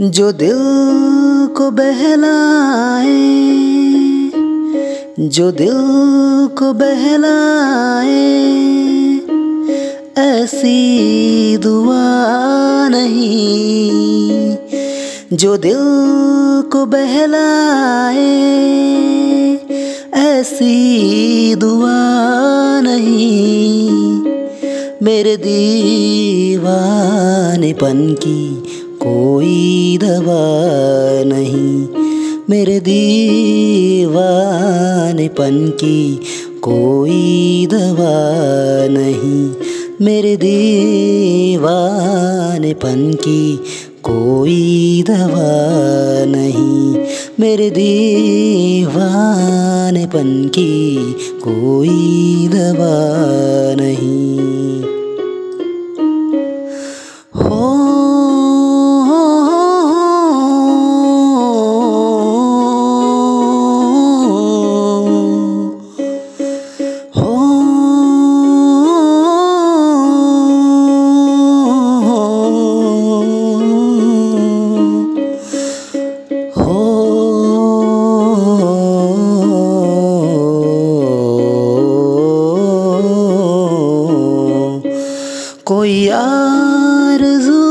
जो दिल को बहलाए, जो दिल को बहलाए, ऐसी दुआ नहीं। जो दिल को बहलाए, ऐसी दुआ नहीं। मेरे दीवानेपन की कोई दवा नहीं। मेरे दीवानेपन की कोई दवा नहीं। मेरे दीवानेपन की कोई दवा नहीं। मेरे दीवानेपन की कोई दवा नहीं। कोई आरज़ू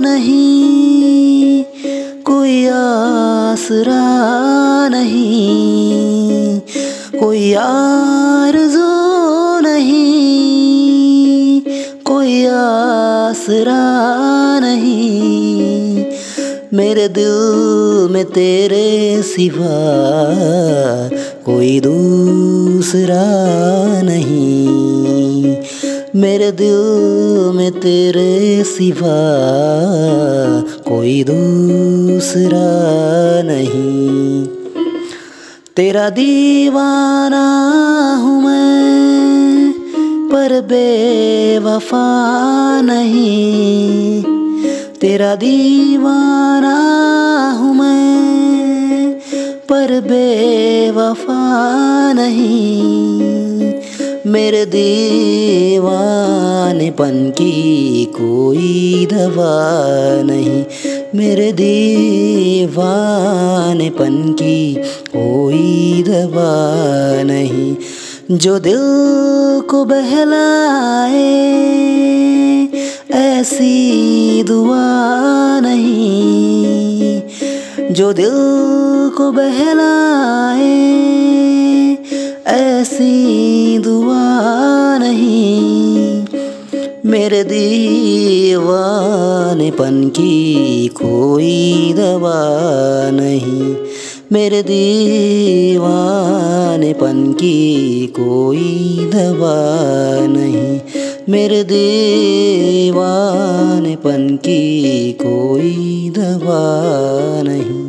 नहीं, कोई आसरा नहीं, कोई आरज़ू नहीं, कोई आसरा नहीं। मेरे दिल में तेरे सिवा कोई दूसरा नहीं। मेरे दिल में तेरे सिवा कोई दूसरा नहीं। तेरा दीवाना हूँ मैं, पर बेवफा नहीं। तेरा दीवाना मेरे दीवानेपन की कोई दवा नहीं। मेरे दीवानेपन की कोई दवा नहीं। जो दिल को बहलाए, ऐसी दुआ नहीं। जो दिल को बहलाए ऐसी दुआ नहीं। मेरे दीवानेपन की कोई दवा नहीं। मेरे दीवानेपन की कोई दवा नहीं। मेरे दीवानेपन की कोई दवा नहीं।